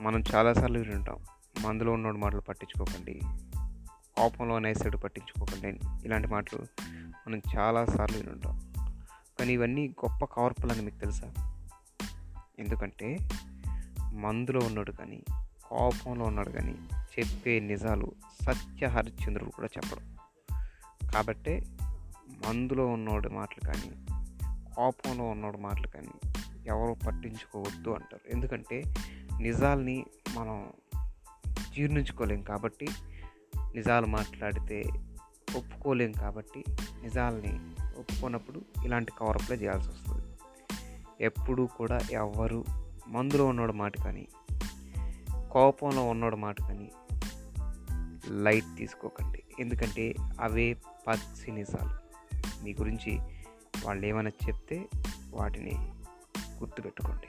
మనం చాలాసార్లు వింటాం మందులో ఉన్నోడు మాటలు పట్టించుకోకండి. కోపంలో అనేసాడు పట్టించుకోకండి. ఇలాంటి మాటలు మనం చాలాసార్లు వింటాం కానీ ఇవన్నీ గొప్ప కవర్పులని మీకు తెలుసా? ఎందుకంటే మందులో ఉన్నాడు కానీ కోపంలో ఉన్నాడు కానీ చెప్పే నిజాలు సత్య హరిశ్చంద్రుడు కూడా చెప్పడం. కాబట్టే మందులో ఉన్నోడు మాటలు కానీ కోపంలో ఉన్నోడు మాటలు కానీ ఎవరు పట్టించుకోవద్దు అంటారు. ఎందుకంటే నిజాల్ని మనం జీర్ణించుకోలేం కాబట్టి నిజాలు మాట్లాడితే ఒప్పుకోలేం కాబట్టి నిజాల్ని ఒప్పుకున్నప్పుడు ఇలాంటి కవరప్లే చేయాల్సి వస్తుంది. ఎప్పుడూ కూడా ఎవ్వరు మందులో ఉన్నోడు మాట కానీ కోపంలో ఉన్నోడు మాట కానీ లైట్ తీసుకోకండి. ఎందుకంటే అవే పచ్చి నిజాలు. మీ గురించి వాళ్ళు ఏమైనా చెప్తే వాటిని గుర్తుపెట్టుకోండి.